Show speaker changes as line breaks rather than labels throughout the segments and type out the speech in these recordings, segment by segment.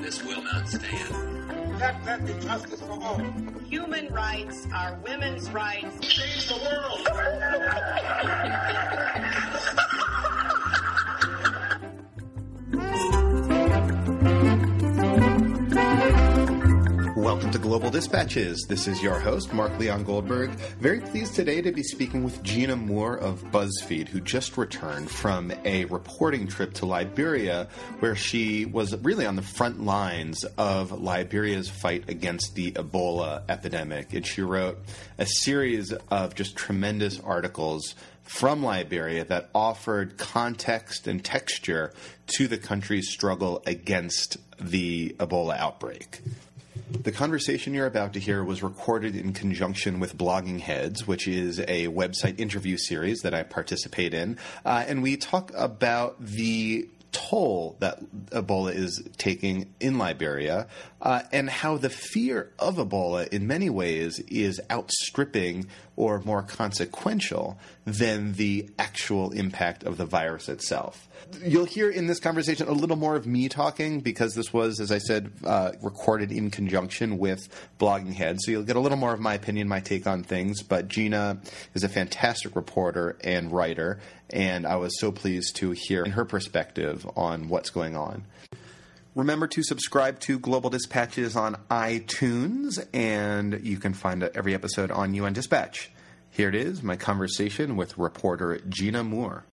This will not stand.
Let there be justice for all.
Human rights are women's rights.
Change the world.
Welcome to Global Dispatches. This is your host, Mark Leon Goldberg. Very pleased today to be speaking with Jina Moore of BuzzFeed, who just returned from a reporting trip to Liberia, where she was really on the front lines of Liberia's fight against the Ebola epidemic. And she wrote a series of just tremendous articles from Liberia that offered context and texture to the country's struggle against the Ebola outbreak. The conversation you're about to hear was recorded in conjunction with Blogging Heads, which is a website interview series that I participate in. Uh, and we talk about the toll that Ebola is taking in Liberia uh, and how the fear of Ebola, in many ways, is outstripping or more consequential than the actual impact of the virus itself. You'll hear in this conversation a little more of me talking because this was, as I said, uh, recorded in conjunction with Blogging Head. So you'll get a little more of my opinion, my take on things. But Jina is a fantastic reporter and writer, and I was so pleased to hear her perspective on what's going on. Remember to subscribe to Global Dispatches on iTunes, and you can find every episode on UN Dispatch. Here it is my conversation with reporter Jina Moore.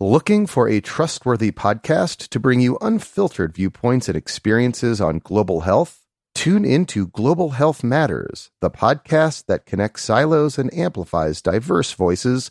Looking for a trustworthy podcast to bring you unfiltered viewpoints and experiences on global health? Tune into Global Health Matters, the podcast that connects silos and amplifies diverse voices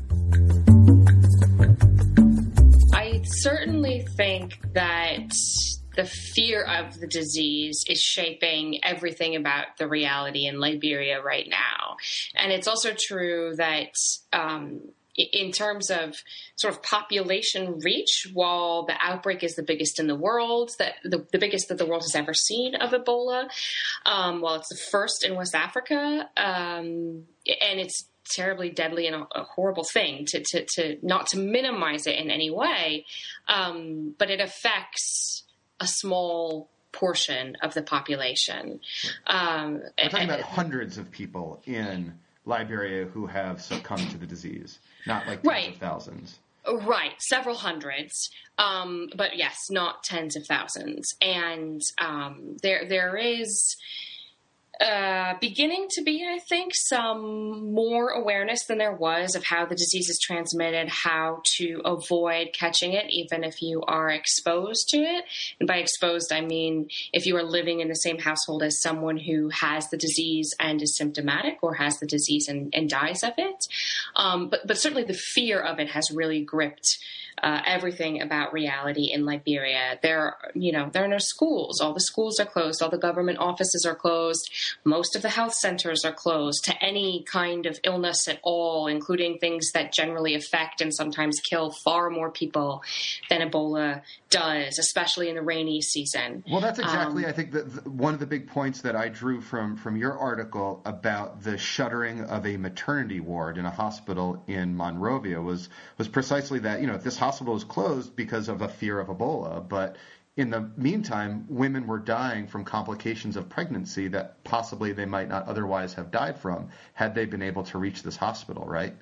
Certainly think that the fear of the disease is shaping everything about the reality in Liberia right now. And it's also true that um, in terms of sort of population reach, while the outbreak is the biggest in the world, that the, the biggest that the world has ever seen of Ebola, um, while it's the first in West Africa, um, and it's terribly deadly and a, a horrible thing to, to, to, not to minimize it in any way, um, but it affects a small portion of the population.
Um, We're talking about hundreds of people in Liberia who have succumbed to the disease, not like tens
right.
of thousands.
Right, several hundreds, um, but yes, not tens of thousands. And um, there, there is uh, beginning to be, I think, some more awareness than there was of how the disease is transmitted, how to avoid catching it, even if you are exposed to it. And by exposed, I mean if you are living in the same household as someone who has the disease and is symptomatic or has the disease and, and dies of it. Um, but, but certainly the fear of it has really gripped uh, everything about reality in Liberia. There, you know, there are no schools. All the schools are closed. All the government offices are closed. Most of the health centers are closed to any kind of illness at all, including things that generally affect and sometimes kill far more people than Ebola does, especially in the rainy season.
Well, that's exactly, um, I think, the, the, one of the big points that I drew from from your article about the shuttering of a maternity ward in a hospital in Monrovia was was precisely that. You know, this hospital is closed because of a fear of Ebola, but in the meantime, women were dying from complications of pregnancy that possibly they might not otherwise have died from had they been able to reach this hospital, right?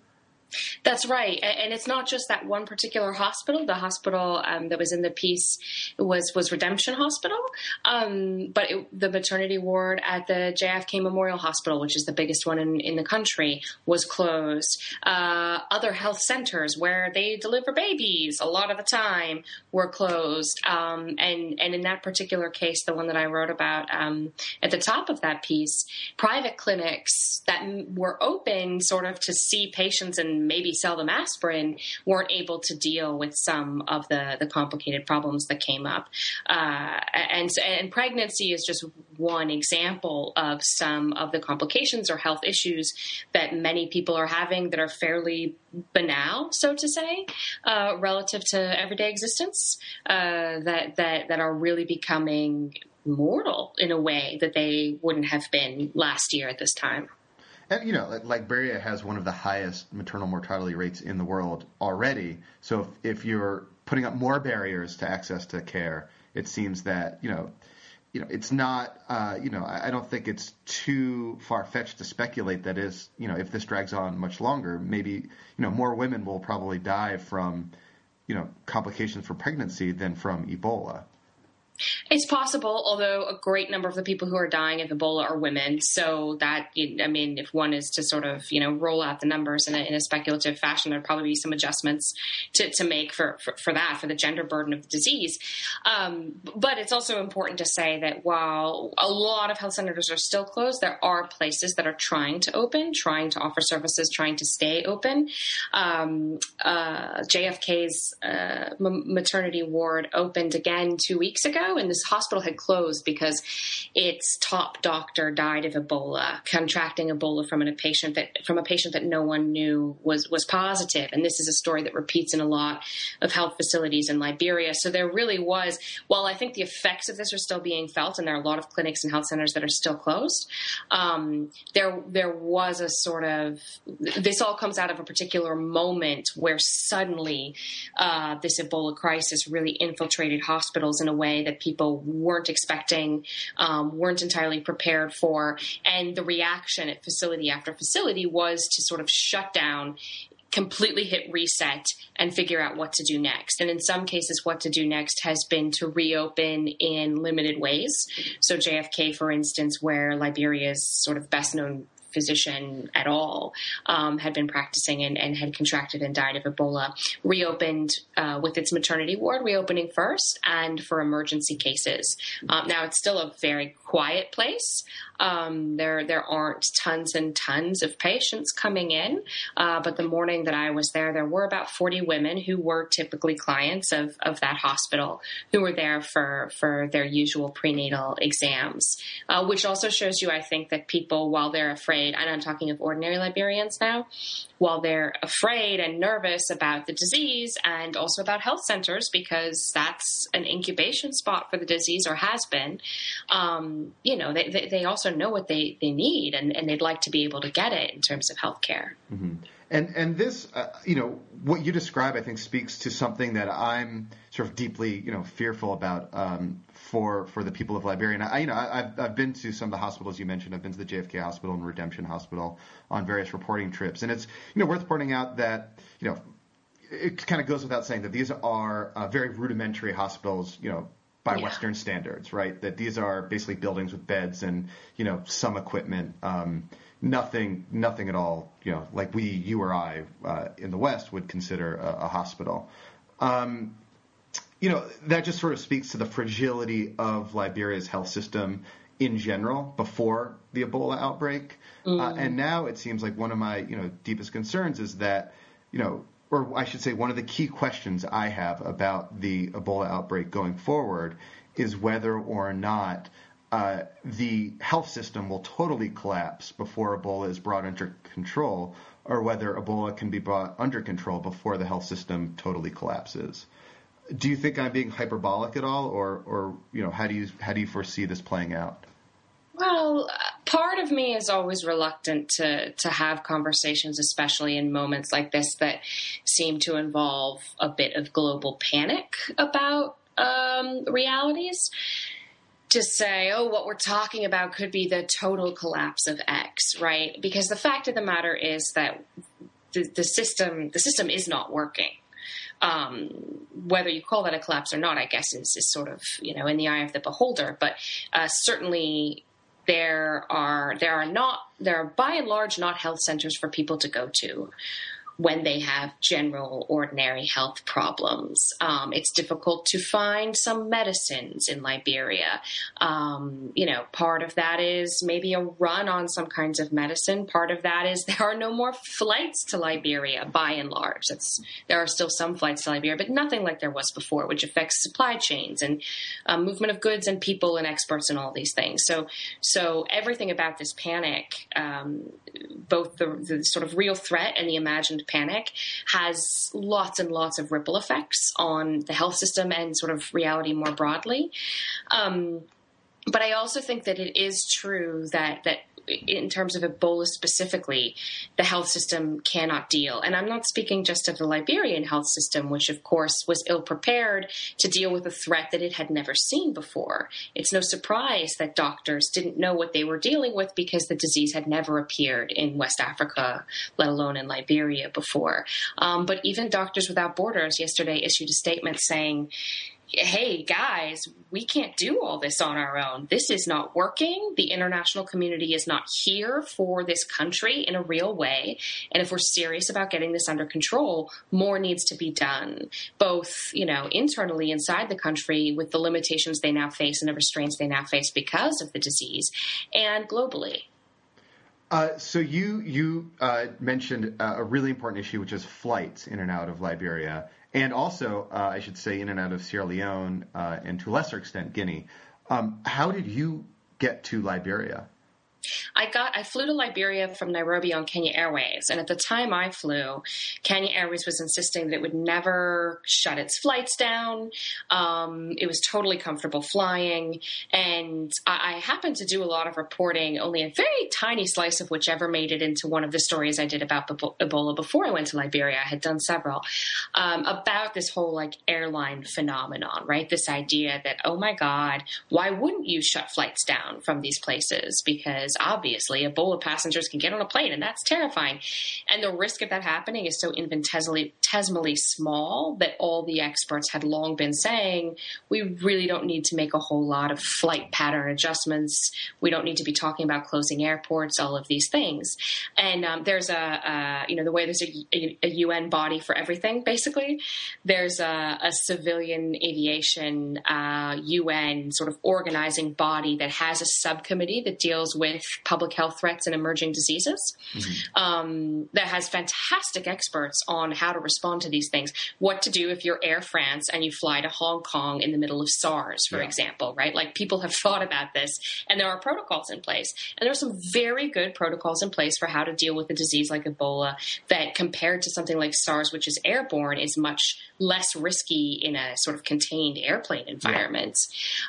That's right, and it's not just that one particular hospital. The hospital um, that was in the piece was was Redemption Hospital, um, but it, the maternity ward at the JFK Memorial Hospital, which is the biggest one in, in the country, was closed. Uh, other health centers where they deliver babies, a lot of the time, were closed. Um, and and in that particular case, the one that I wrote about um, at the top of that piece, private clinics that were open, sort of to see patients and maybe sell them aspirin weren't able to deal with some of the, the complicated problems that came up. Uh, and, and pregnancy is just one example of some of the complications or health issues that many people are having that are fairly banal, so to say, uh, relative to everyday existence, uh, that, that, that are really becoming mortal in a way that they wouldn't have been last year at this time.
And you know, Liberia has one of the highest maternal mortality rates in the world already. So if, if you're putting up more barriers to access to care, it seems that you know, you know, it's not. Uh, you know, I, I don't think it's too far fetched to speculate that is, you know, if this drags on much longer, maybe you know more women will probably die from, you know, complications from pregnancy than from Ebola.
It's possible, although a great number of the people who are dying of Ebola are women. So that, I mean, if one is to sort of, you know, roll out the numbers in a, in a speculative fashion, there'd probably be some adjustments to, to make for, for, for, that, for the gender burden of the disease. Um, but it's also important to say that while a lot of health centers are still closed, there are places that are trying to open, trying to offer services, trying to stay open. Um, uh, JFK's uh, maternity ward opened again two weeks ago and this hospital had closed because its top doctor died of Ebola, contracting Ebola from a patient that from a patient that no one knew was was positive. And this is a story that repeats in a lot of health facilities in Liberia. So there really was, while I think the effects of this are still being felt, and there are a lot of clinics and health centers that are still closed, um, there there was a sort of this all comes out of a particular moment where suddenly uh, this Ebola crisis really infiltrated hospitals in a way that people weren't expecting, um, weren't entirely prepared for. And the reaction at facility after facility was to sort of shut down completely hit reset and figure out what to do next. And in some cases, what to do next has been to reopen in limited ways. So, JFK, for instance, where Liberia's sort of best known physician at all, um, had been practicing and, and, had contracted and died of Ebola, reopened uh, with its maternity ward reopening first and for emergency cases. Um, now it's still a very quiet place. Um, there there aren't tons and tons of patients coming in, uh, but the morning that I was there, there were about 40 women who were typically clients of, of that hospital who were there for for their usual prenatal exams, uh, which also shows you, I think, that people, while they're afraid, and I'm talking of ordinary Liberians now, while they're afraid and nervous about the disease and also about health centers because that's an incubation spot for the disease or has been, um, you know, they, they, they, also know what they, they need and, and they'd like to be able to get it in terms of health care.
Mm-hmm. And, and this, uh, you know, what you describe, I think, speaks to something that I'm sort of deeply, you know, fearful about um, for for the people of Liberia. And I, you know, I've I've been to some of the hospitals you mentioned. I've been to the JFK Hospital and Redemption Hospital on various reporting trips, and it's you know worth pointing out that you know it kind of goes without saying that these are uh, very rudimentary hospitals, you know, by yeah. Western standards, right? That these are basically buildings with beds and you know some equipment, um, nothing, nothing at all, you know, like we, you or I, uh, in the West would consider a, a hospital. Um, you know, that just sort of speaks to the fragility of Liberia's health system in general before the Ebola outbreak. Uh, mm. Uh, and now it seems like one of my, you know, deepest concerns is that, you know, or I should say one of the key questions I have about the Ebola outbreak going forward is whether or not uh, the health system will totally collapse before Ebola is brought under control, or whether Ebola can be brought under control before the health system totally collapses do you think I'm being hyperbolic at all, or, or you know, how do you how do you foresee this playing out?
Well, part of me is always reluctant to to have conversations, especially in moments like this that seem to involve a bit of global panic about um, realities. To say, oh, what we're talking about could be the total collapse of X, right? Because the fact of the matter is that the, the system the system is not working um, whether you call that a collapse or not, I guess is, is sort of you know in the eye of the beholder. But uh, certainly there are there are not there are by and large not health centers for people to go to. When they have general, ordinary health problems. Um, it's difficult to find some medicines in Liberia. Um, you know, part of that is maybe a run on some kinds of medicine. Part of that is there are no more flights to Liberia by and large. It's, there are still some flights to Liberia, but nothing like there was before, which affects supply chains and um, movement of goods and people and experts and all these things. So, so everything about this panic, um, both the, the sort of real threat and the imagined panic, has lots and lots of ripple effects on the health system and sort of reality more broadly. Um, but I also think that it is true that that in terms of Ebola specifically, the health system cannot deal. And I'm not speaking just of the Liberian health system, which of course was ill prepared to deal with a threat that it had never seen before. It's no surprise that doctors didn't know what they were dealing with because the disease had never appeared in West Africa, let alone in Liberia before. Um, but even Doctors Without Borders yesterday issued a statement saying, hey guys, we can't do all this on our own. This is not working. The international community is not here for this country in a real way. And if we're serious about getting this under control, more needs to be done, both, you know, internally inside the country with the limitations they now face and the restraints they now face because of the disease, and globally.
Uh, so you you uh, mentioned uh, a really important issue, which is flights in and out of Liberia and also, uh, I should say, in and out of Sierra Leone uh, and to a lesser extent Guinea. Um, how did you get to Liberia?
I got I flew to Liberia from Nairobi on Kenya Airways, and at the time I flew, Kenya Airways was insisting that it would never shut its flights down. Um, it was totally comfortable flying, and I, I, happened to do a lot of reporting, only a very tiny slice of which ever made it into one of the stories I did about Ebola before I went to Liberia. I had done several um, about this whole like airline phenomenon, right? This idea that oh my god, why wouldn't you shut flights down from these places because because obviously Ebola passengers can get on a plane and that's terrifying. And the risk of that happening is so infinitesimally small that all the experts had long been saying we really don't need to make a whole lot of flight pattern adjustments. We don't need to be talking about closing airports, all of these things. And um, there's a, you know, the way there's a, a, a, UN body for everything, basically, there's a, a civilian aviation uh, UN sort of organizing body that has a subcommittee that deals with public health threats and emerging diseases mm-hmm. um, that has fantastic experts on how to respond to these things. What to do if you're Air France and you fly to Hong Kong in the middle of SARS, for yeah. example, right? Like people have thought about this and there are protocols in place. And there are some very good protocols in place for how to deal with a disease like Ebola that compared to something like SARS, which is airborne, is much less risky in a sort of contained airplane environment.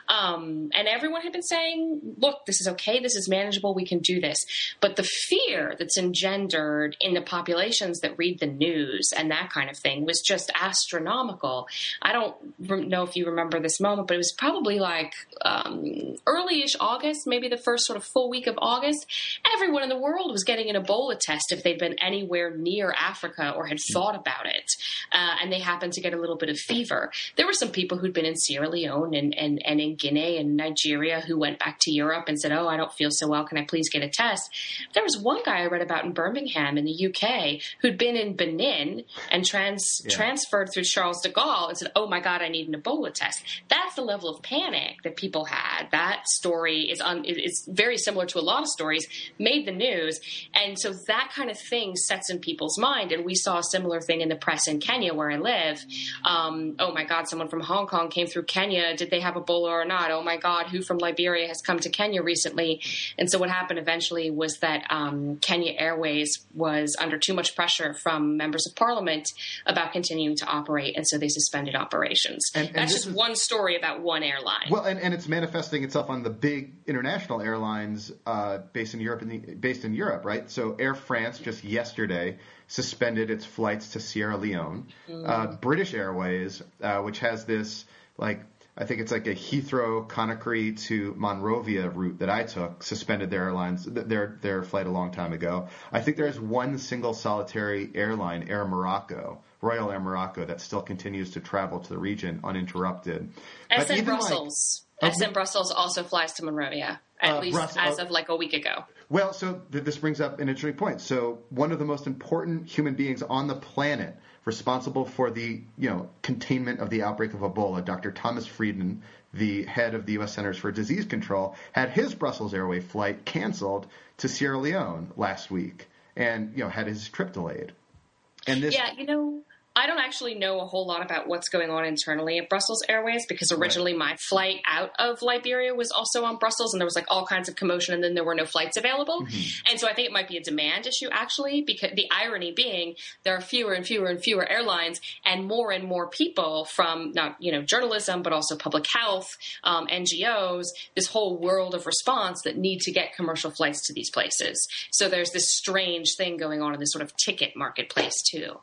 Yeah. Um, and everyone had been saying, look, this is okay, this is manageable, we can do this. But the fear that's engendered in the populations that read the news and that kind of thing was just astronomical. I don't know if you remember this moment, but it was probably like um, early-ish August, maybe the first sort of full week of August. Everyone in the world was getting an Ebola test if they'd been anywhere near Africa or had thought about it. Uh, and they happened to to get a little bit of fever. There were some people who'd been in Sierra Leone and, and, and in Guinea and Nigeria who went back to Europe and said, Oh, I don't feel so well. Can I please get a test? There was one guy I read about in Birmingham in the UK who'd been in Benin and trans, yeah. transferred through Charles de Gaulle and said, Oh my God, I need an Ebola test. That's the level of panic that people had. That story is, un, is very similar to a lot of stories, made the news. And so that kind of thing sets in people's mind. And we saw a similar thing in the press in Kenya where I live um, oh my God, someone from Hong Kong came through Kenya. Did they have Ebola or not? Oh my God, who from Liberia has come to Kenya recently? And so what happened eventually was that um, Kenya Airways was under too much pressure from members of parliament about continuing to operate, and so they suspended operations. And, and That's just is, one story about one airline.
Well, and, and it's manifesting itself on the big international airlines uh, based in Europe, in the, based in Europe, right? So Air France just yesterday suspended its flights to Sierra Leone. Mm. Uh, British Airways, uh, which has this like I think it's like a Heathrow Conakry to Monrovia route that I took, suspended their airlines their their flight a long time ago. I think there's one single solitary airline, Air Morocco, Royal Air Morocco, that still continues to travel to the region uninterrupted.
SN Brussels. Like, SN Brussels also flies to Monrovia. at
Uh,
least
Brussels-
as of like a week ago.
Well, so th- this brings up an interesting point. So one of the most important human beings on the planet responsible for the you know containment of the outbreak of Ebola, Dr. Thomas Frieden, the head of the U.S. Centers for Disease Control, had his Brussels Airway flight canceled to Sierra Leone last week, and you know had his trip delayed. And this,
Yeah, you know, I don't actually know a whole lot about what's going on internally at Brussels Airways because originally my flight out of Liberia was also on Brussels and there was like all kinds of commotion and then there were no flights available.
Mm-hmm.
And so I think it might be a demand issue actually because the irony being there are fewer and fewer and fewer airlines and more and more people from not, you know, journalism but also public health, um, NGOs, this whole world of response that need to get commercial flights to these places. So there's this strange thing going on in this sort of ticket marketplace too.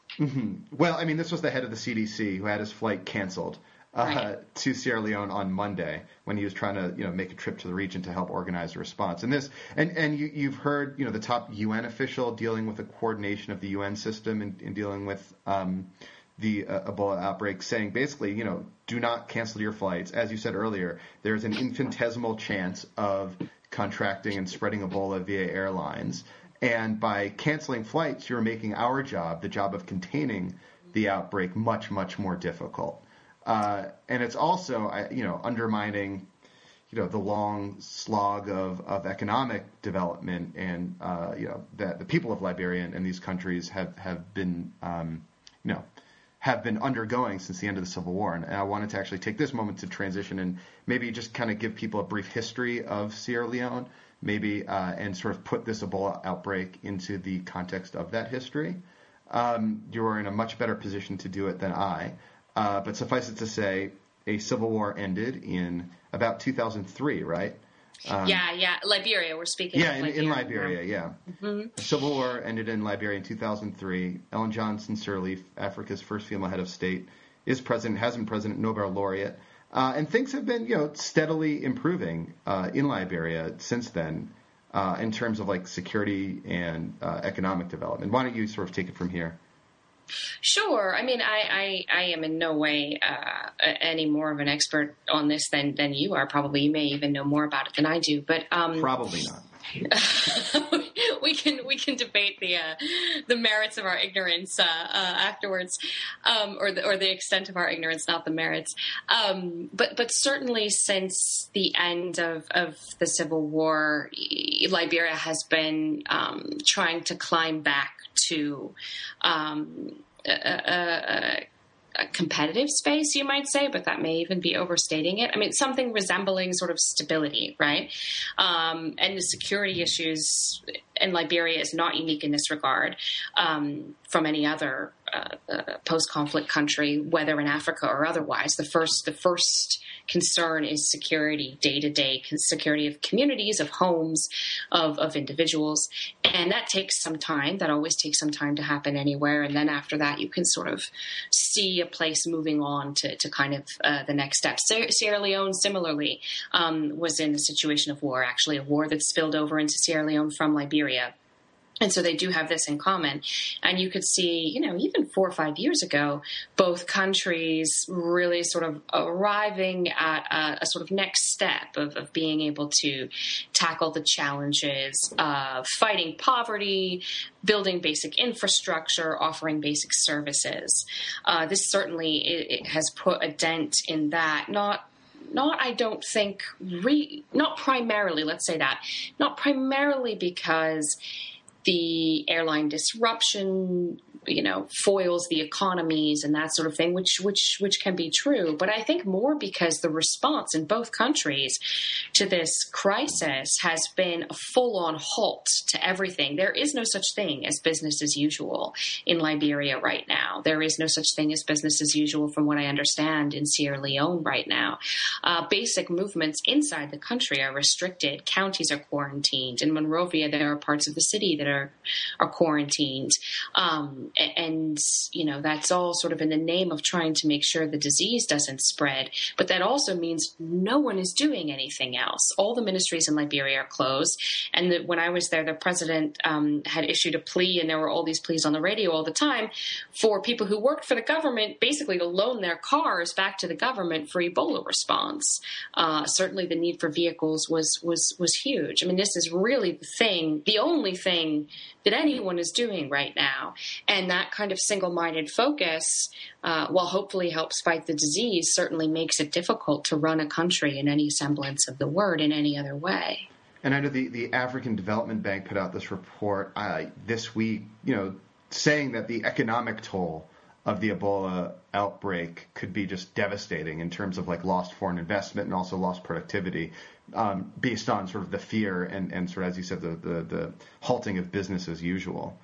well, I mean, this was the head of the CDC who had his flight canceled. Uh,
Right.
To Sierra Leone on Monday when he was trying to, you know, make a trip to the region to help organize a response. And this, and and you, you've heard, you know, the top UN official dealing with the coordination of the UN system in, in dealing with um, the uh, Ebola outbreak, saying basically, you know, do not cancel your flights. As you said earlier, there's an infinitesimal chance of contracting and spreading Ebola via airlines. And by canceling flights, you're making our job, the job of containing the outbreak, much, much more difficult. Uh, and it's also, you know, undermining, you know, the long slog of, of economic development and, uh, you know, that the people of Liberia and, these countries have, have been, um, you know, have been undergoing since the end of the Civil War. And, and I wanted to actually take this moment to transition and maybe just kind of give people a brief history of Sierra Leone, maybe, uh, and sort of put this Ebola outbreak into the context of that history. Um, you are in a much better position to do it than I. Uh, but suffice it to say, a civil war ended in about 2003, right?
yeah, yeah. Liberia, we're speaking
Yeah, in, in Liberia, yeah. The Civil War ended in Liberia in 2003. Ellen Johnson Sirleaf, Africa's first female head of state, is president, has been president, Nobel laureate. Uh, and things have been, you know, steadily improving uh, in Liberia since then uh, in terms of like security and uh, economic development. Why don't you sort of take it from here?
Sure. I mean, I, I, I am in no way uh, any more of an expert on this than, than you are. Probably you may even know more about it than I do. But um,
Probably not.
we can we can debate the uh, the merits of our ignorance uh, uh, afterwards, um, or the or the extent of our ignorance, not the merits. Um, but but certainly since the end of, of the Civil War, Liberia has been um, trying to climb back to. Um, a, a, a competitive space, you might say, but that may even be overstating it. I mean, something resembling sort of stability, right? Um, and the security issues in Liberia is not unique in this regard um, from any other uh, post-conflict country, whether in Africa or otherwise. The first, the first concern is security, day-to-day security of communities, of homes, of, of individuals, and that takes some time. That always takes some time to happen anywhere, and then after that, you can sort of see a place moving on to, to kind of uh, the next step. Sierra Leone, similarly, um, was in a situation of war, actually a war that spilled over into Sierra Leone from Liberia. And so they do have this in common. And you could see, you know, even four or five years ago, both countries really sort of arriving at a, a sort of next step of, of, being able to tackle the challenges of fighting poverty, building basic infrastructure, offering basic services. Uh, this certainly it, it has put a dent in that, not not I don't think re, not primarily let's say that not primarily because the airline disruption you know foils the economies and that sort of thing which which which can be true. But i think more because the response in both countries to this crisis has been a full on halt to everything. There is no such thing as business as usual in liberia right now. There is no such thing as business as usual from what i understand in sierra leone right now. Uh, basic movements inside the country are restricted. Counties are quarantined. In monrovia there are parts of the city that are are quarantined. Um, and you know that's all sort of in the name of trying to make sure the disease doesn't spread. But that also means no one is doing anything else. All the ministries in Liberia are closed, and the, when I was there, the president um, had issued a plea, and there were all these pleas on the radio all the time for people who worked for the government, basically to loan their cars back to the government for Ebola response. Uh, certainly, the need for vehicles was was was huge. I mean, this is really the thing, the only thing that anyone is doing right now. And that kind of single minded focus, uh, while hopefully helps fight the disease, certainly makes it difficult to run a country in any semblance of the word in any other way.
And I know the, the African Development Bank put out this report uh, this week, you know, saying that the economic toll of the Ebola outbreak could be just devastating in terms of like lost foreign investment and also lost productivity um, based on sort of the fear and, and sort of, as you said, the, the, the halting of business as usual.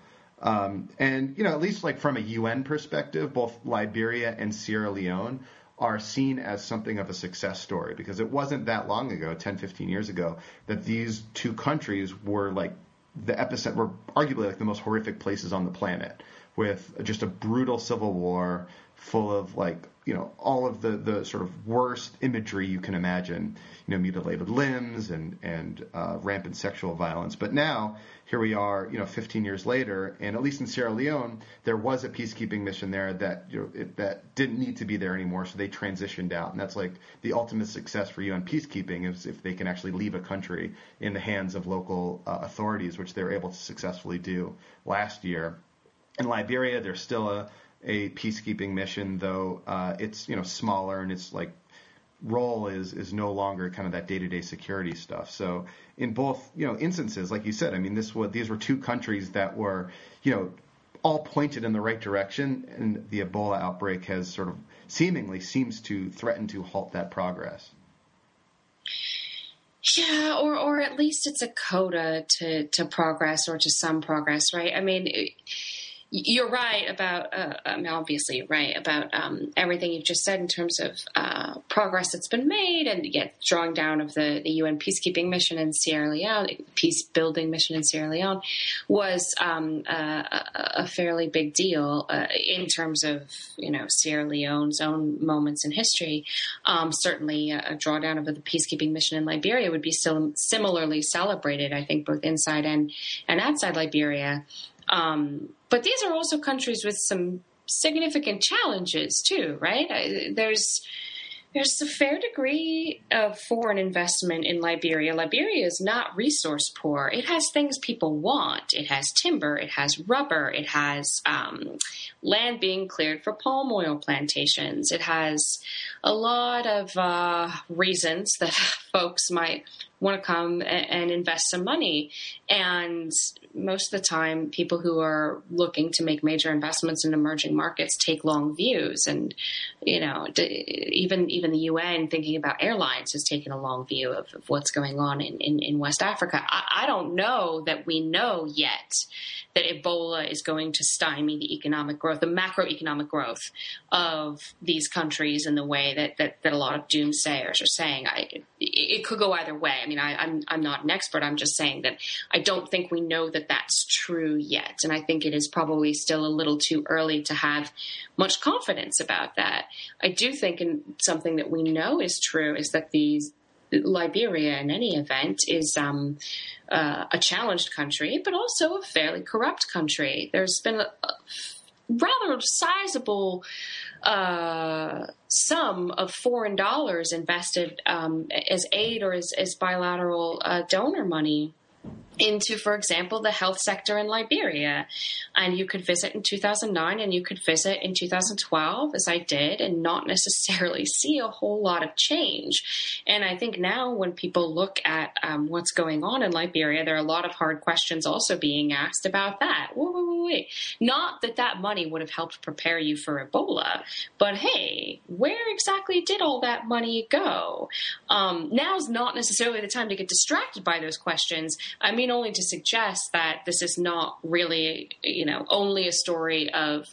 Um, and, you know, at least like from a UN perspective, both Liberia and Sierra Leone are seen as something of a success story because it wasn't that long ago, 10, 15 years ago, that these two countries were like the epicenter, were arguably like the most horrific places on the planet with just a brutal civil war full of like you know all of the the sort of worst imagery you can imagine you know mutilated limbs and and uh, rampant sexual violence. But now here we are you know 15 years later and at least in Sierra Leone there was a peacekeeping mission there that you know it, that didn't need to be there anymore so they transitioned out. And that's like the ultimate success for UN peacekeeping is if they can actually leave a country in the hands of local uh, authorities which they were able to successfully do last year. In Liberia there's still a a peacekeeping mission, though uh, it's you know smaller and it's like role is is no longer kind of that day to day security stuff. So in both you know instances, like you said, I mean this was these were two countries that were you know all pointed in the right direction, and the Ebola outbreak has sort of seemingly seems to threaten to halt that progress.
Yeah, or or at least it's a coda to to progress or to some progress, right? I mean. It, you're right about, uh, I mean, obviously, right about um, everything you've just said in terms of uh, progress that's been made and yet drawing down of the, the UN peacekeeping mission in Sierra Leone, peace building mission in Sierra Leone, was um, a, a, fairly big deal uh, in terms of, you know, Sierra Leone's own moments in history. Um, certainly, a drawdown of the peacekeeping mission in Liberia would be still similarly celebrated, I think, both inside and, and outside Liberia. Um, but these are also countries with some significant challenges too, right? There's there's a fair degree of foreign investment in Liberia. Liberia is not resource poor. It has things people want. It has timber. It has rubber. It has um, land being cleared for palm oil plantations. It has a lot of uh, reasons that folks might want to come and invest some money. And most of the time, people who are looking to make major investments in emerging markets take long views. And, you know, even, even the UN thinking about airlines has taken a long view of, of what's going on in, in, in West Africa. I, I don't know that we know yet that Ebola is going to stymie the economic growth, the macroeconomic growth of these countries in the way that, that, that a lot of doomsayers are saying. I, it, could go either way. I mean, I, I'm, I'm not an expert. I'm just saying that I don't think we know that that's true yet. And I think it is probably still a little too early to have much confidence about that. I do think in something that we know is true is that these Liberia, in any event, is um, uh, a challenged country, but also a fairly corrupt country. There's been a, a rather sizable uh, sum of foreign dollars invested um, as aid or as, as bilateral uh, donor money into, for example, the health sector in Liberia. And you could visit in 2009 and you could visit in 2012, as I did, and not necessarily see a whole lot of change. And I think now when people look at um, what's going on in Liberia, there are a lot of hard questions also being asked about that. Wait, wait, wait, wait. Not that that money would have helped prepare you for Ebola, but hey, where exactly did all that money go? Um, now's not necessarily the time to get distracted by those questions. I mean, mean only to suggest that this is not really, you know, only a story of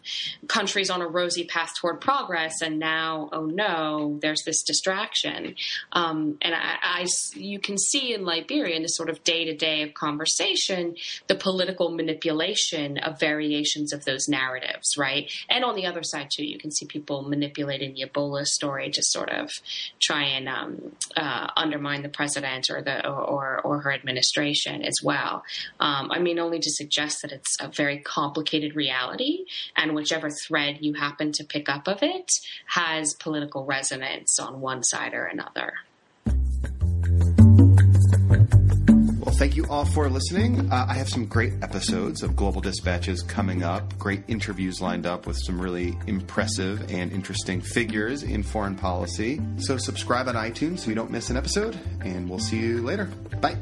countries on a rosy path toward progress, and now, oh no, there's this distraction. Um, and I, I, you can see in Liberia, in this sort of day to day of conversation, the political manipulation of variations of those narratives, right? And on the other side too, you can see people manipulating the Ebola story to sort of try and um, uh, undermine the president or the or or her administration as well. Um, I mean, only to suggest that it's a very complicated reality, and whichever thread you happen to pick up of it has political resonance on one side or another.
Thank you all for listening. Uh, I have some great episodes of Global Dispatches coming up, great interviews lined up with some really impressive and interesting figures in foreign policy. So, subscribe on iTunes so you don't miss an episode, and we'll see you later. Bye.